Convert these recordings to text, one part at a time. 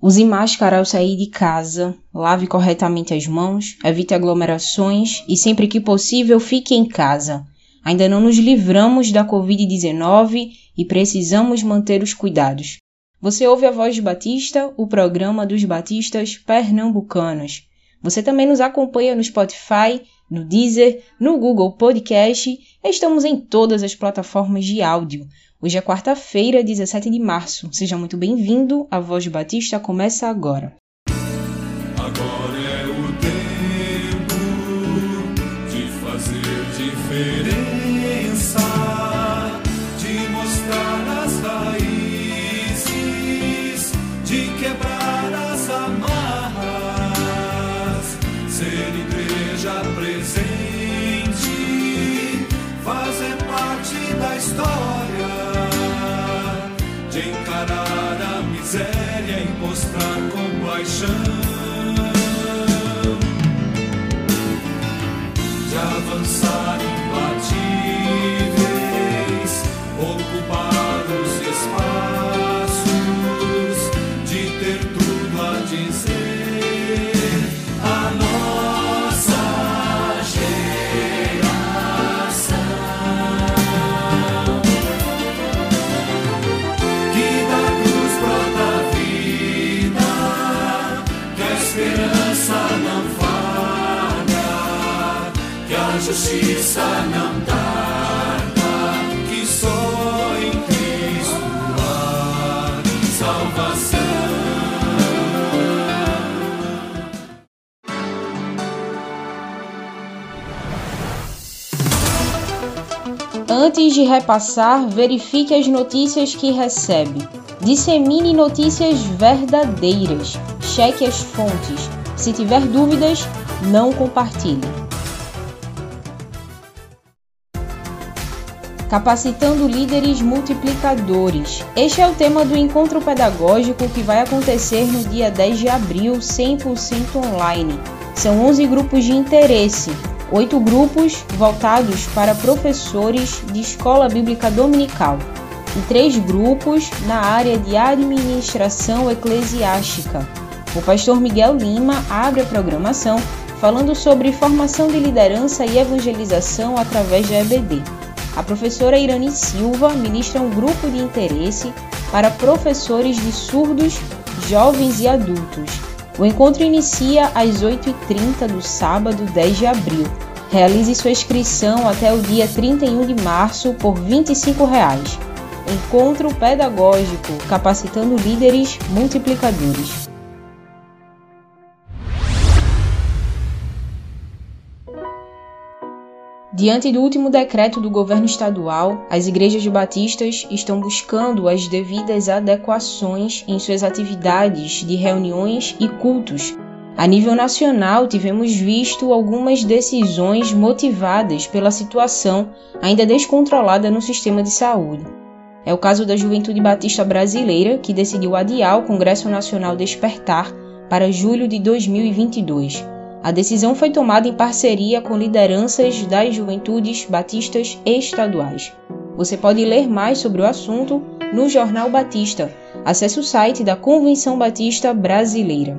Use máscara ao sair de casa, lave corretamente as mãos, evite aglomerações e sempre que possível fique em casa. Ainda não nos livramos da Covid-19 e precisamos manter os cuidados. Você ouve a Voz de Batista, o programa dos batistas pernambucanos. Você também nos acompanha no Spotify, no Deezer, no Google Podcast estamos em todas as plataformas de áudio. Hoje é quarta-feira, 17 de março. Seja muito bem-vindo. A Voz de Batista começa agora. Justiça não tarda, que só em Cristo há salvação. Antes de repassar, verifique as notícias que recebe. Dissemine notícias verdadeiras. Cheque as fontes. Se tiver dúvidas, não compartilhe. Capacitando líderes multiplicadores. Este é o tema do encontro pedagógico que vai acontecer no dia 10 de abril, 100% online. São 11 grupos de interesse, oito grupos voltados para professores de escola bíblica dominical e três grupos na área de administração eclesiástica. O pastor Miguel Lima abre a programação falando sobre formação de liderança e evangelização através da EBD. A professora Irane Silva ministra um grupo de interesse para professores de surdos, jovens e adultos. O encontro inicia às 8h30 do sábado 10 de abril. Realize sua inscrição até o dia 31 de março por 25 reais. Encontro Pedagógico Capacitando Líderes Multiplicadores. Diante do último decreto do governo estadual, as igrejas batistas estão buscando as devidas adequações em suas atividades de reuniões e cultos. A nível nacional, tivemos visto algumas decisões motivadas pela situação ainda descontrolada no sistema de saúde. É o caso da Juventude Batista Brasileira, que decidiu adiar o Congresso Nacional Despertar para julho de 2022. A decisão foi tomada em parceria com lideranças das juventudes batistas estaduais. Você pode ler mais sobre o assunto no Jornal Batista. Acesse o site da Convenção Batista Brasileira.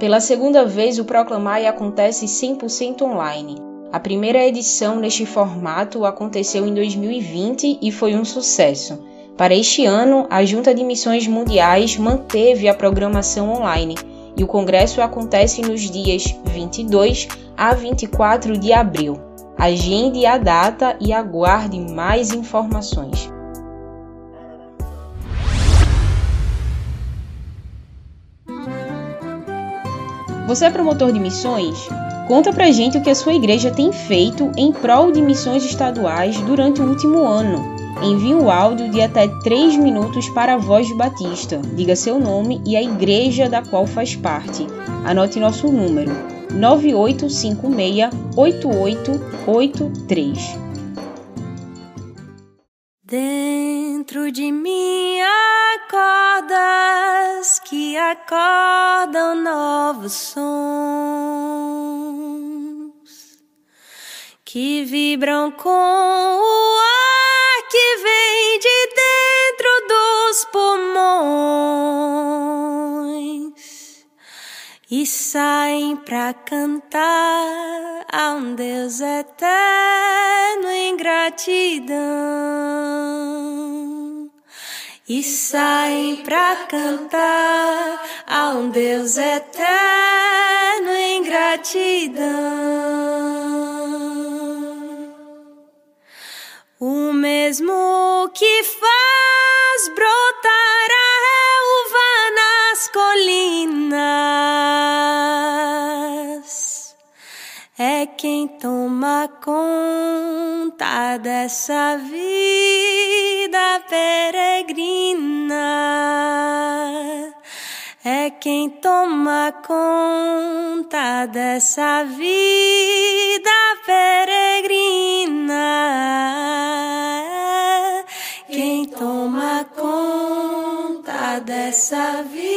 Pela segunda vez, o Proclamai acontece 100% online. A primeira edição neste formato aconteceu em 2020 e foi um sucesso. Para este ano, a Junta de Missões Mundiais manteve a programação online e o congresso acontece nos dias 22 a 24 de abril. Agende a data e aguarde mais informações. Você é promotor de missões? Conta pra gente o que a sua igreja tem feito em prol de missões estaduais durante o último ano. Envie um áudio de até 3 minutos para a Voz Batista. Diga seu nome e a igreja da qual faz parte. Anote nosso número: 98568883. Dentro de mim acordas que acordam novos sons que vibram com o ar que vem de dentro dos pulmões e saem pra cantar a um Deus eterno em gratidão e saem pra cantar a um Deus eterno em gratidão. Mesmo que faz brotar a relva nas colinas é quem toma conta dessa vida peregrina. É quem toma conta dessa vida peregrina. Dessa vida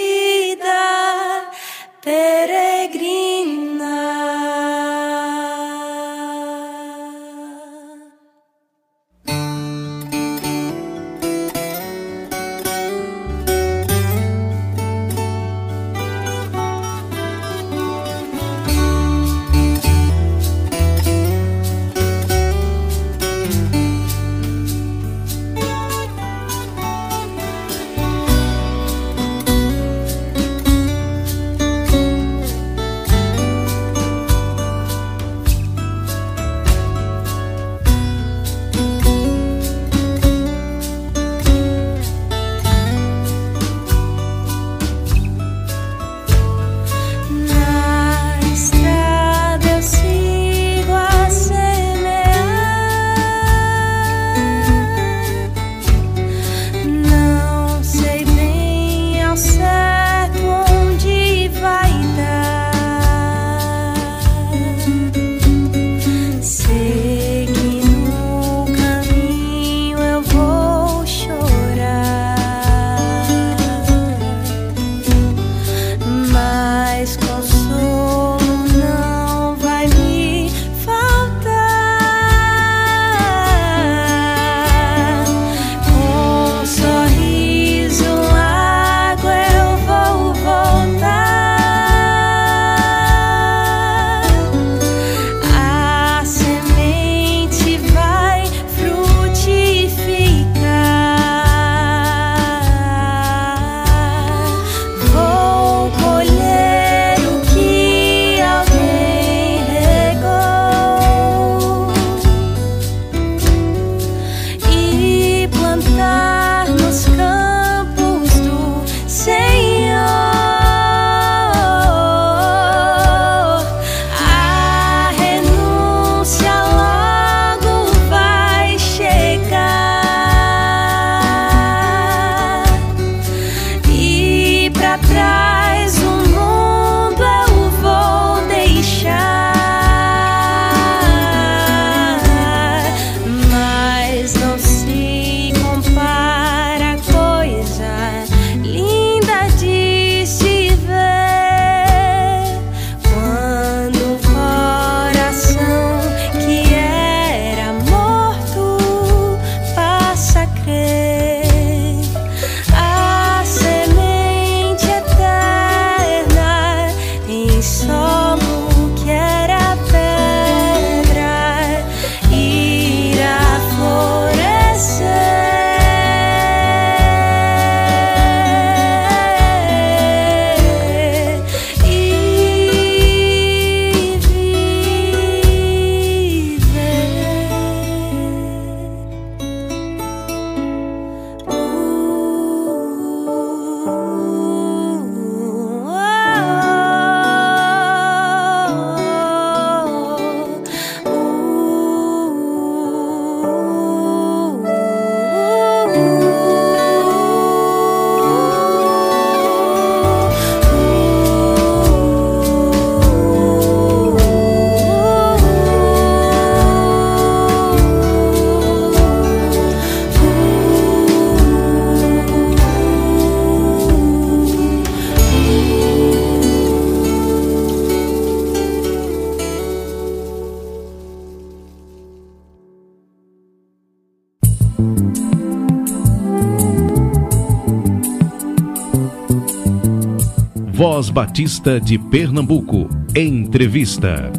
Batista de Pernambuco. Entrevista.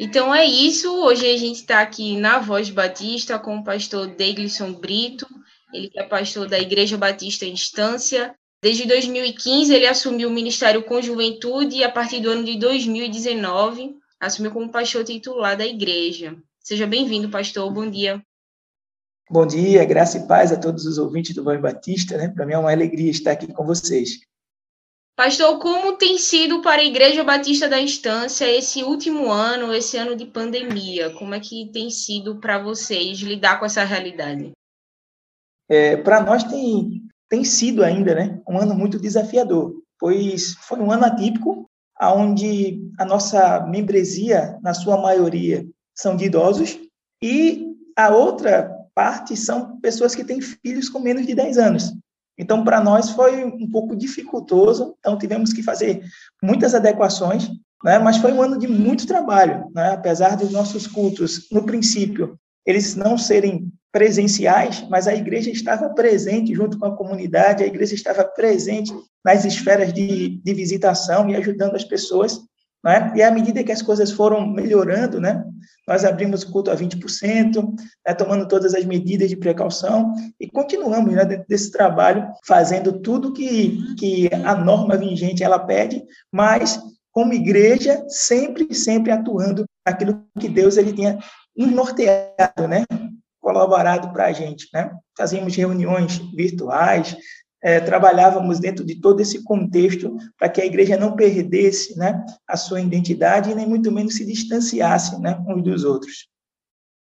Então é isso. Hoje a gente está aqui na Voz Batista com o pastor Deglisson Brito. Ele é pastor da Igreja Batista Instância. Desde 2015 ele assumiu o ministério com juventude e a partir do ano de 2019 assumiu como pastor titular da igreja. Seja bem-vindo, pastor. Bom dia. Bom dia, graça e paz a todos os ouvintes do Voz Batista. Né? Para mim é uma alegria estar aqui com vocês. Pastor, como tem sido para a Igreja Batista da Instância esse último ano, esse ano de pandemia? Como é que tem sido para vocês lidar com essa realidade? É, para nós tem, tem sido ainda né, um ano muito desafiador, pois foi um ano atípico, onde a nossa membresia, na sua maioria, são de idosos, e a outra parte são pessoas que têm filhos com menos de 10 anos. Então, para nós foi um pouco dificultoso, então tivemos que fazer muitas adequações, né? mas foi um ano de muito trabalho, né? apesar dos nossos cultos, no princípio, eles não serem presenciais, mas a igreja estava presente junto com a comunidade, a igreja estava presente nas esferas de, de visitação e ajudando as pessoas né? E à medida que as coisas foram melhorando, né, nós abrimos o culto a 20%, né, tomando todas as medidas de precaução e continuamos né, dentro desse trabalho, fazendo tudo que, que a norma vigente ela pede, mas como igreja, sempre, sempre atuando naquilo que Deus ele tinha norteado, né? colaborado para a gente. Né? Fazíamos reuniões virtuais, é, trabalhávamos dentro de todo esse contexto para que a igreja não perdesse né, a sua identidade e nem muito menos se distanciasse né, uns dos outros.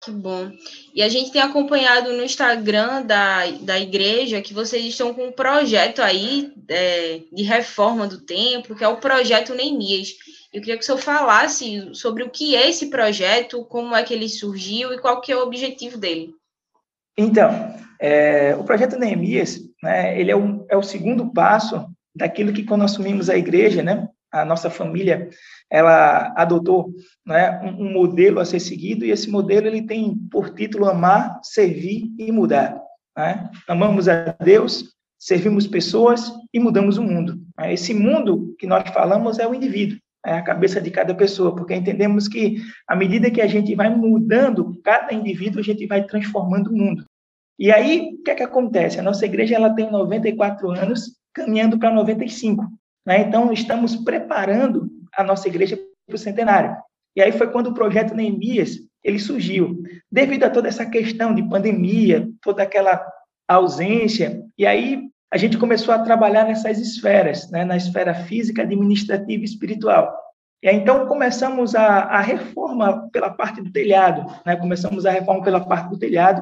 Que bom. E a gente tem acompanhado no Instagram da, da igreja que vocês estão com um projeto aí é, de reforma do templo, que é o projeto Neemias. Eu queria que o senhor falasse sobre o que é esse projeto, como é que ele surgiu e qual que é o objetivo dele. Então, é, o projeto Neemias, né, ele é o, é o segundo passo daquilo que quando assumimos a igreja, né, a nossa família, ela adotou né, um, um, modelo a ser seguido e esse modelo ele tem por título amar, servir e mudar. Né? Amamos a Deus, servimos pessoas e mudamos o mundo. Né? Esse mundo que nós falamos é o indivíduo, é a cabeça de cada pessoa, porque entendemos que à medida que a gente vai mudando cada indivíduo, a gente vai transformando o mundo. E aí, o que é que acontece? A nossa igreja ela tem 94 anos, caminhando para 95. Né? Então, estamos preparando a nossa igreja para o centenário. E aí foi quando o projeto Neemias ele surgiu, devido a toda essa questão de pandemia, toda aquela ausência. E aí a gente começou a trabalhar nessas esferas, né? na esfera física, administrativa e espiritual. E aí, então começamos a, a reforma pela parte do telhado, né? começamos a reforma pela parte do telhado,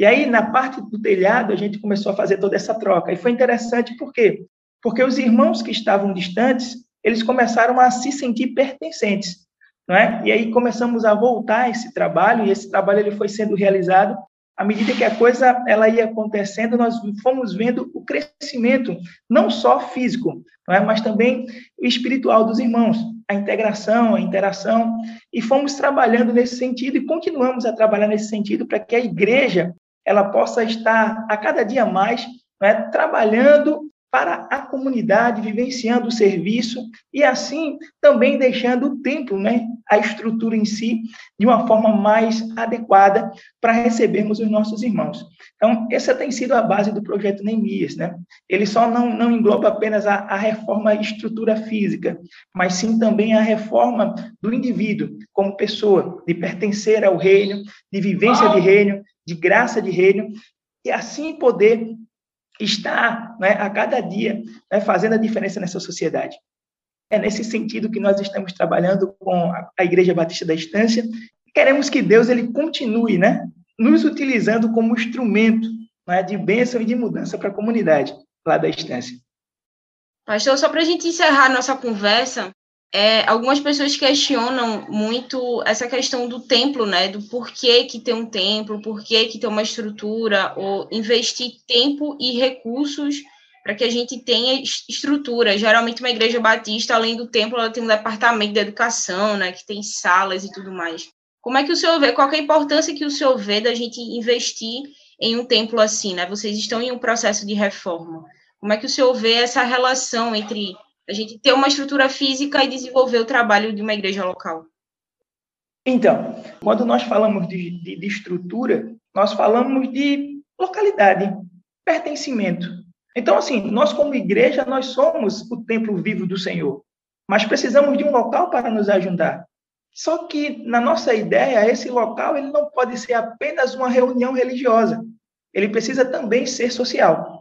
e aí, na parte do telhado, a gente começou a fazer toda essa troca. E foi interessante por quê? Porque os irmãos que estavam distantes, eles começaram a se sentir pertencentes. Não é? E aí começamos a voltar esse trabalho, e esse trabalho ele foi sendo realizado. À medida que a coisa ela ia acontecendo, nós fomos vendo o crescimento, não só físico, não é? mas também espiritual dos irmãos, a integração, a interação, e fomos trabalhando nesse sentido e continuamos a trabalhar nesse sentido para que a igreja ela possa estar a cada dia mais né, trabalhando para a comunidade, vivenciando o serviço e assim também deixando o templo, né, a estrutura em si, de uma forma mais adequada para recebermos os nossos irmãos. Então, essa tem sido a base do projeto Neemias, né? Ele só não, não engloba apenas a, a reforma estrutura física, mas sim também a reforma do indivíduo como pessoa, de pertencer ao reino, de vivência de reino, de graça de reino, e assim poder estar né, a cada dia né, fazendo a diferença nessa sociedade. É nesse sentido que nós estamos trabalhando com a Igreja Batista da Estância. Queremos que Deus ele continue né, nos utilizando como instrumento né, de bênção e de mudança para a comunidade lá da Estância. Pastor, só para a gente encerrar nossa conversa, é, algumas pessoas questionam muito essa questão do templo, né? Do porquê que tem um templo, porquê que tem uma estrutura, ou investir tempo e recursos para que a gente tenha estrutura. Geralmente, uma igreja batista, além do templo, ela tem um departamento de educação, né? Que tem salas e tudo mais. Como é que o senhor vê? Qual é a importância que o senhor vê da gente investir em um templo assim, né? Vocês estão em um processo de reforma. Como é que o senhor vê essa relação entre a gente ter uma estrutura física e desenvolver o trabalho de uma igreja local? Então, quando nós falamos de, de, de estrutura, nós falamos de localidade, pertencimento. Então, assim, nós como igreja, nós somos o templo vivo do Senhor, mas precisamos de um local para nos ajudar. Só que, na nossa ideia, esse local ele não pode ser apenas uma reunião religiosa. Ele precisa também ser social.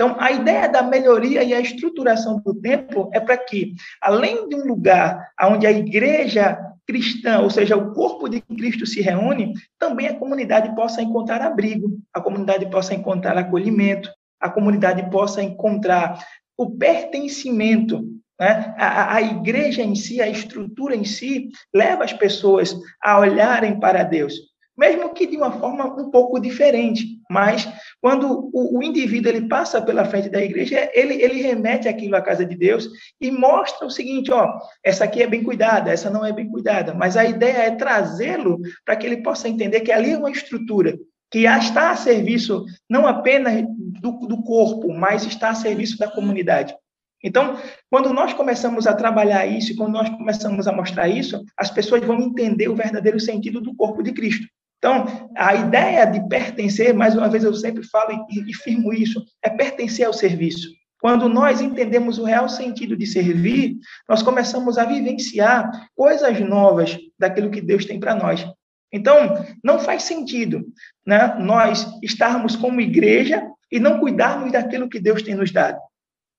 Então, a ideia da melhoria e a estruturação do templo é para que, além de um lugar onde a igreja cristã, ou seja, o corpo de Cristo se reúne, também a comunidade possa encontrar abrigo, a comunidade possa encontrar acolhimento, a comunidade possa encontrar o pertencimento. Né? A, a igreja em si, a estrutura em si, leva as pessoas a olharem para Deus mesmo que de uma forma um pouco diferente. Mas quando o, o, indivíduo ele passa pela frente da igreja, ele, ele remete aquilo à casa de Deus e mostra o seguinte: ó, essa aqui é bem cuidada, essa não é bem cuidada. Mas a ideia é trazê-lo para que ele possa entender que ali é uma estrutura que está a serviço não apenas do, do corpo, mas está a serviço da comunidade. Então, quando nós começamos a trabalhar isso, quando nós começamos a mostrar isso, as pessoas vão entender o verdadeiro sentido do corpo de Cristo. Então, a ideia de pertencer, mais uma vez eu sempre falo e, e firmo isso, é pertencer ao serviço. Quando nós entendemos o real sentido de servir, nós começamos a vivenciar coisas novas daquilo que Deus tem para nós. Então, não faz sentido né, nós estarmos como igreja e não cuidarmos daquilo que Deus tem nos dado.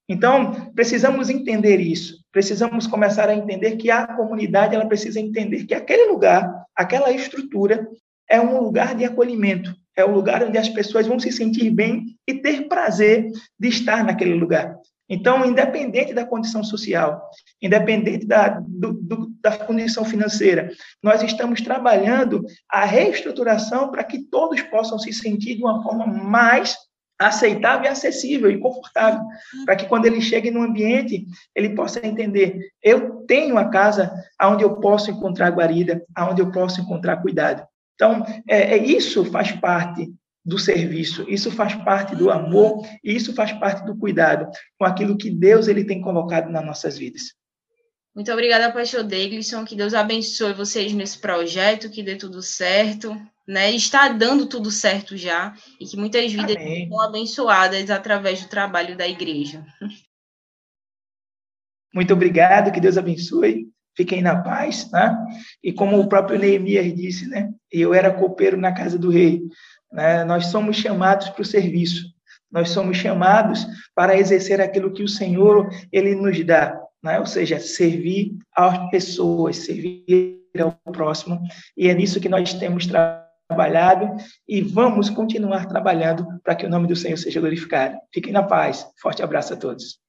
Então, precisamos entender isso. Precisamos começar a entender que a comunidade ela precisa entender que aquele lugar, aquela estrutura, é um lugar de acolhimento, é um lugar onde as pessoas vão se sentir bem e ter prazer de estar naquele lugar. Então, independente da condição social, independente da, do, do, da condição financeira, nós estamos trabalhando a reestruturação para que todos possam se sentir de uma forma mais aceitável acessível e confortável, para que quando ele chegue no ambiente, ele possa entender, eu tenho a casa onde eu posso encontrar guarida, onde eu posso encontrar cuidado. Então, é, é, isso faz parte do serviço, isso faz parte do amor e isso faz parte do cuidado com aquilo que Deus ele tem colocado nas nossas vidas. Muito obrigada, pastor Deglisson, que Deus abençoe vocês nesse projeto, que dê tudo certo, né? Está dando tudo certo já e que muitas vidas Amém. são abençoadas através do trabalho da igreja. Muito obrigado, que Deus abençoe fiquem na paz, né? E como o próprio Neemias disse, né? Eu era copeiro na casa do rei. Né? Nós somos chamados para o serviço. Nós somos chamados para exercer aquilo que o Senhor ele nos dá, né? Ou seja, servir às pessoas, servir ao próximo. E é nisso que nós temos trabalhado e vamos continuar trabalhando para que o nome do Senhor seja glorificado. Fiquem na paz. Forte abraço a todos.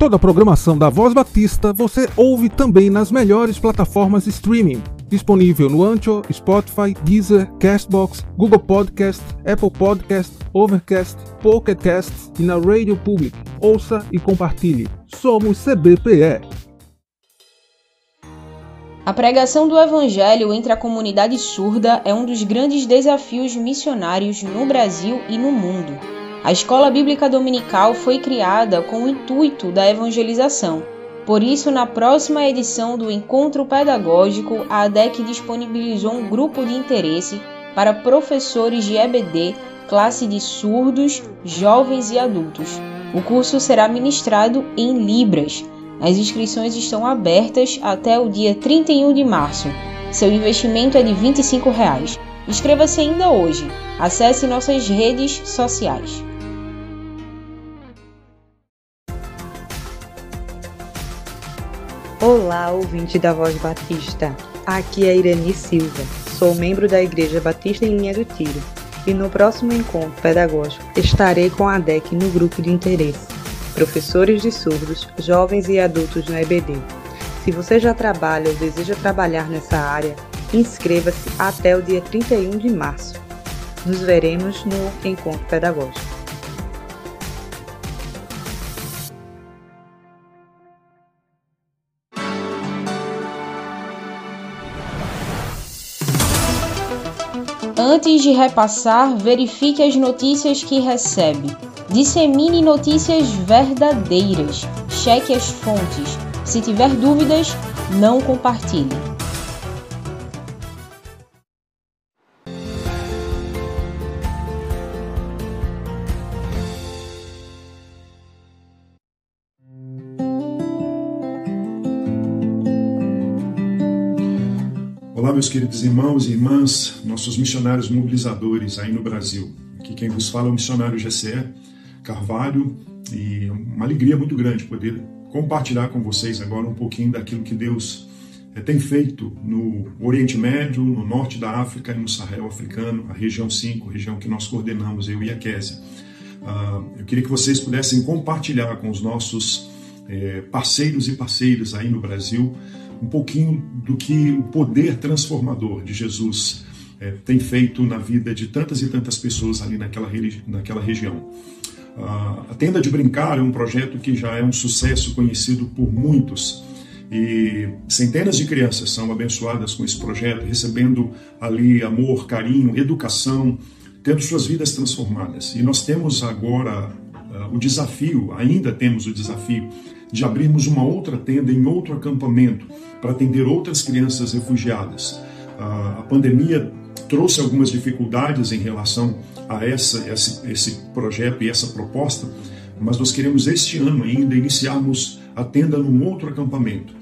Toda a programação da Voz Batista você ouve também nas melhores plataformas streaming. Disponível no Ancho, Spotify, Deezer, Castbox, Google Podcast, Apple Podcast, Overcast, Pocket Cast e na Radio Public. Ouça e compartilhe. Somos CBPE. A pregação do Evangelho entre a comunidade surda é um dos grandes desafios missionários no Brasil e no mundo. A escola bíblica dominical foi criada com o intuito da evangelização. Por isso, na próxima edição do Encontro Pedagógico, a ADEC disponibilizou um grupo de interesse para professores de EBD, classe de surdos, jovens e adultos. O curso será ministrado em Libras. As inscrições estão abertas até o dia 31 de março. Seu investimento é de 25 reais. Inscreva-se ainda hoje. Acesse nossas redes sociais. Olá, ouvinte da Voz Batista. Aqui é Irene Silva. Sou membro da Igreja Batista em Linha do Tiro. E no próximo encontro pedagógico estarei com a DEC no grupo de interesse. Professores de surdos, jovens e adultos no EBD. Se você já trabalha ou deseja trabalhar nessa área, inscreva-se até o dia 31 de março. Nos veremos no encontro pedagógico. Antes de repassar, verifique as notícias que recebe. Dissemine notícias verdadeiras. Cheque as fontes. Se tiver dúvidas, não compartilhe. Meus queridos irmãos e irmãs, nossos missionários mobilizadores aí no Brasil. Aqui quem vos fala é o missionário GCE Carvalho e uma alegria muito grande poder compartilhar com vocês agora um pouquinho daquilo que Deus eh, tem feito no Oriente Médio, no norte da África e no Sahel africano, a região 5, região que nós coordenamos, eu e a Késia. Uh, eu queria que vocês pudessem compartilhar com os nossos eh, parceiros e parceiras aí no Brasil um pouquinho do que o poder transformador de Jesus é, tem feito na vida de tantas e tantas pessoas ali naquela, naquela região. a Tenda de Brincar é um projeto que já é um sucesso conhecido por muitos. E centenas de crianças são abençoadas com esse projeto, recebendo ali amor, carinho, educação, tendo suas vidas transformadas. E nós temos agora uh, o desafio, ainda temos o desafio, de abrirmos uma outra tenda em outro acampamento para atender outras crianças refugiadas. A pandemia trouxe algumas dificuldades em relação a essa, esse, esse projeto e essa proposta, mas nós queremos este ano ainda iniciarmos a tenda num outro acampamento.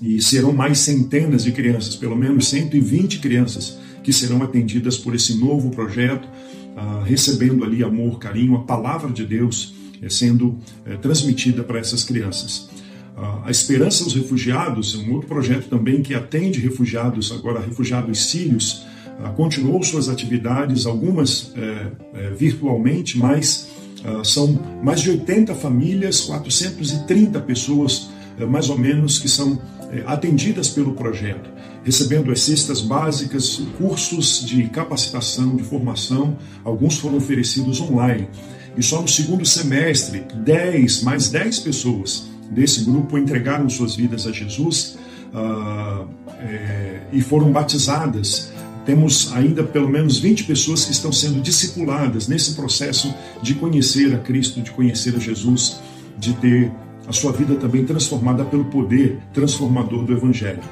E serão mais centenas de crianças, pelo menos 120 crianças, que serão atendidas por esse novo projeto, uh, recebendo ali amor, carinho, a palavra de Deus uh, sendo uh, transmitida para essas crianças. A Esperança aos Refugiados, um outro projeto também que atende refugiados, agora refugiados sírios, ah, continuou suas atividades, algumas é, é, virtualmente, mas ah, são mais de 80 famílias, 430 pessoas, é, mais ou menos, que são atendidas pelo projeto, recebendo as cestas básicas, cursos de capacitação, de formação, alguns foram oferecidos online. E só no segundo semestre, 10, mais 10 pessoas desse grupo entregaram suas vidas a Jesus uh, é, e foram batizadas. Temos ainda pelo menos 20 pessoas que estão sendo discipuladas nesse processo de conhecer a Cristo, de conhecer a Jesus, de ter a sua vida também transformada pelo poder transformador do Evangelho.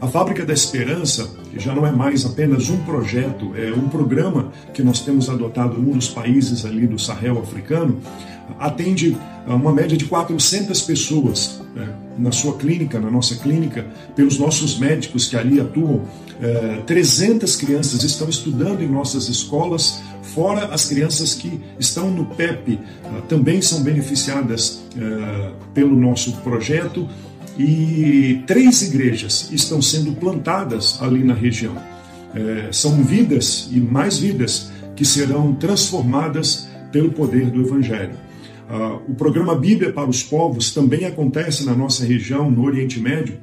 A Fábrica da Esperança já não é mais apenas um projeto, é um programa que nós temos adotado num dos países ali do Sahel africano, atende uma média de 400 pessoas né, na sua clínica, na nossa clínica, pelos nossos médicos que ali atuam. 300 é, crianças estão estudando em nossas escolas, fora as crianças que estão no PEP, é, também são beneficiadas é, pelo nosso projeto e três igrejas estão sendo plantadas ali na região. É, são vidas e mais vidas que serão transformadas pelo poder do Evangelho. Uh, o programa Bíblia para os Povos também acontece na nossa região, no Oriente Médio,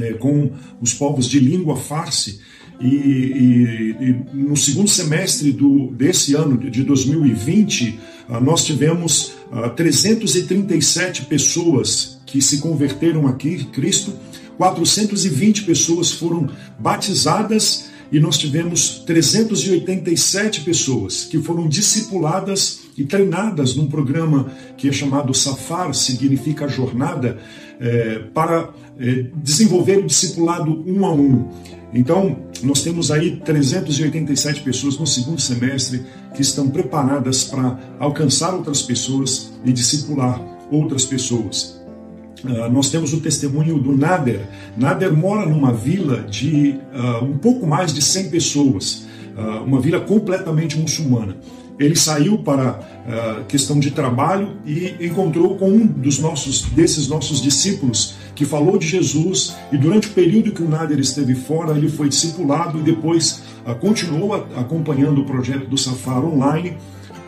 é, com os povos de língua farsi. E, e, e, no segundo semestre do, desse ano, de 2020, uh, nós tivemos uh, 337 pessoas que se converteram aqui, Cristo, 420 pessoas foram batizadas e nós tivemos 387 pessoas que foram discipuladas e treinadas num programa que é chamado Safar, significa jornada, é, para é, desenvolver o discipulado um a um. Então, nós temos aí 387 pessoas no segundo semestre que estão preparadas para alcançar outras pessoas e discipular outras pessoas. Uh, nós temos o testemunho do Nader. Nader mora numa vila de uh, um pouco mais de 100 pessoas, uh, uma vila completamente muçulmana ele saiu para questão de trabalho e encontrou com um dos nossos desses nossos discípulos que falou de Jesus e durante o período que o Nader esteve fora ele foi discipulado e depois continuou acompanhando o projeto do Safar online.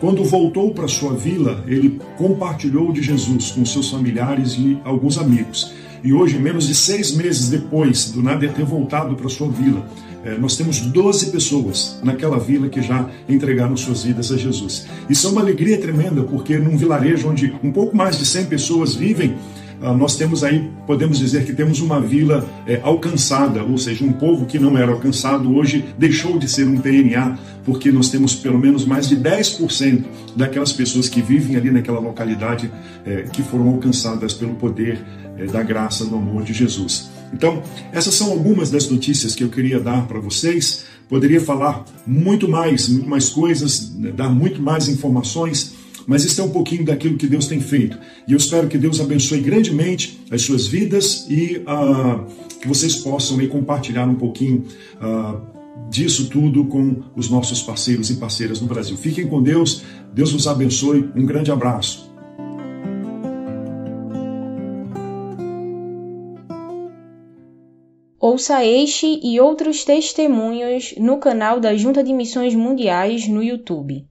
Quando voltou para sua vila, ele compartilhou de Jesus com seus familiares e alguns amigos. E hoje, menos de seis meses depois do Nader ter voltado para sua vila, é, nós temos 12 pessoas naquela vila que já entregaram suas vidas a Jesus. Isso é uma alegria tremenda, porque num vilarejo onde um pouco mais de 100 pessoas vivem, nós temos aí, podemos dizer que temos uma vila é, alcançada, ou seja, um povo que não era alcançado hoje deixou de ser um PNA, porque nós temos pelo menos mais de 10% daquelas pessoas que vivem ali naquela localidade é, que foram alcançadas pelo poder é, da graça, do amor de Jesus. Então, essas são algumas das notícias que eu queria dar para vocês. Poderia falar muito mais, muito mais coisas, né, dar muito mais informações, mas isso é um pouquinho daquilo que Deus tem feito. E eu espero que Deus abençoe grandemente as suas vidas e uh, que vocês possam aí, compartilhar um pouquinho uh, disso tudo com os nossos parceiros e parceiras no Brasil. Fiquem com Deus, Deus os abençoe, um grande abraço. Ouça este e outros testemunhos no canal da Junta de Missões Mundiais no YouTube.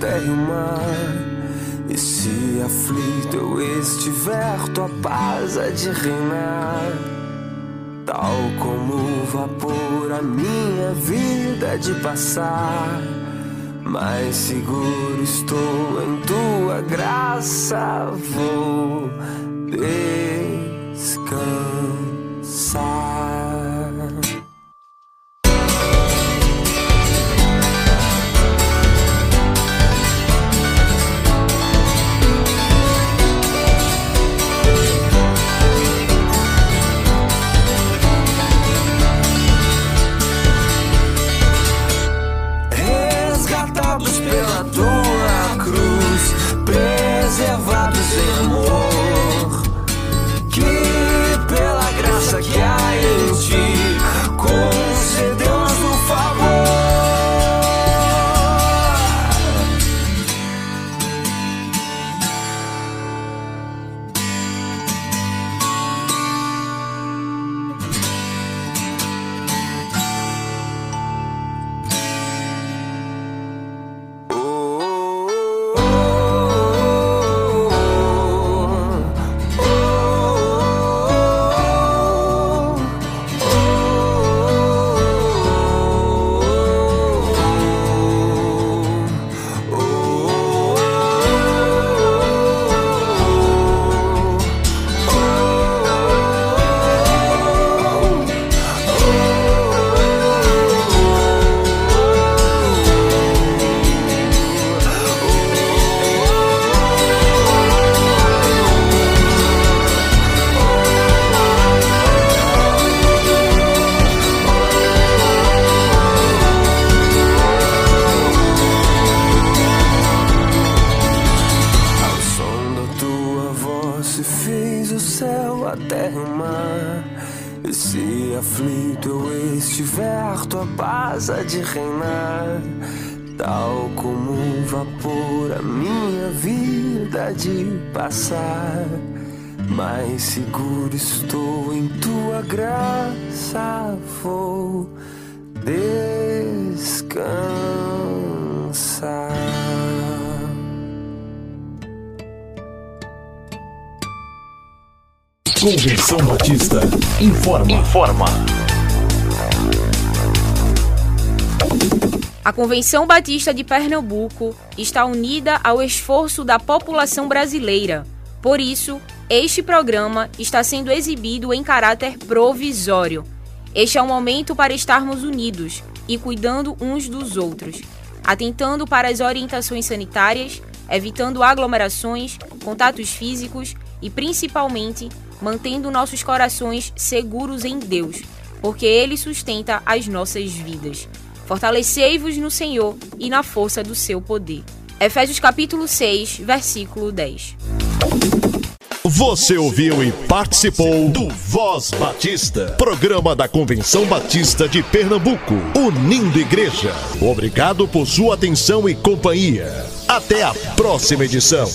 Terra e o mar. E se aflito eu estiver, tua paz há de reinar. Tal como o vapor, a minha vida é de passar. Mais seguro estou em tua graça, vou descansar. Passar. Mais seguro estou em tua graça, vou descansar. Convenção Batista informa. Informa. A Convenção Batista de Pernambuco está unida ao esforço da população brasileira. Por isso, este programa está sendo exibido em caráter provisório. Este é o momento para estarmos unidos e cuidando uns dos outros, atentando para as orientações sanitárias, evitando aglomerações, contatos físicos e, principalmente, mantendo nossos corações seguros em Deus porque ele sustenta as nossas vidas. Fortalecei-vos no Senhor e na força do seu poder. Efésios capítulo 6, versículo 10. Você ouviu e participou do Voz Batista, programa da Convenção Batista de Pernambuco, unindo igreja. Obrigado por sua atenção e companhia. Até a próxima edição.